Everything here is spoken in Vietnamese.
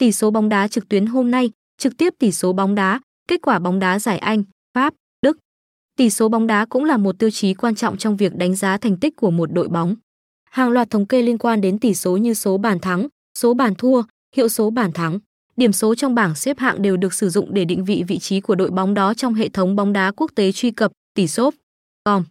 Tỷ số bóng đá trực tuyến hôm nay, trực tiếp tỷ số bóng đá, kết quả bóng đá giải Anh, Pháp, Đức. Tỷ số bóng đá cũng là một tiêu chí quan trọng trong việc đánh giá thành tích của một đội bóng. Hàng loạt thống kê liên quan đến tỷ số như số bàn thắng, số bàn thua, hiệu số bàn thắng, điểm số trong bảng xếp hạng đều được sử dụng để định vị vị trí của đội bóng đó trong hệ thống bóng đá quốc tế truy cập tỷ số. Com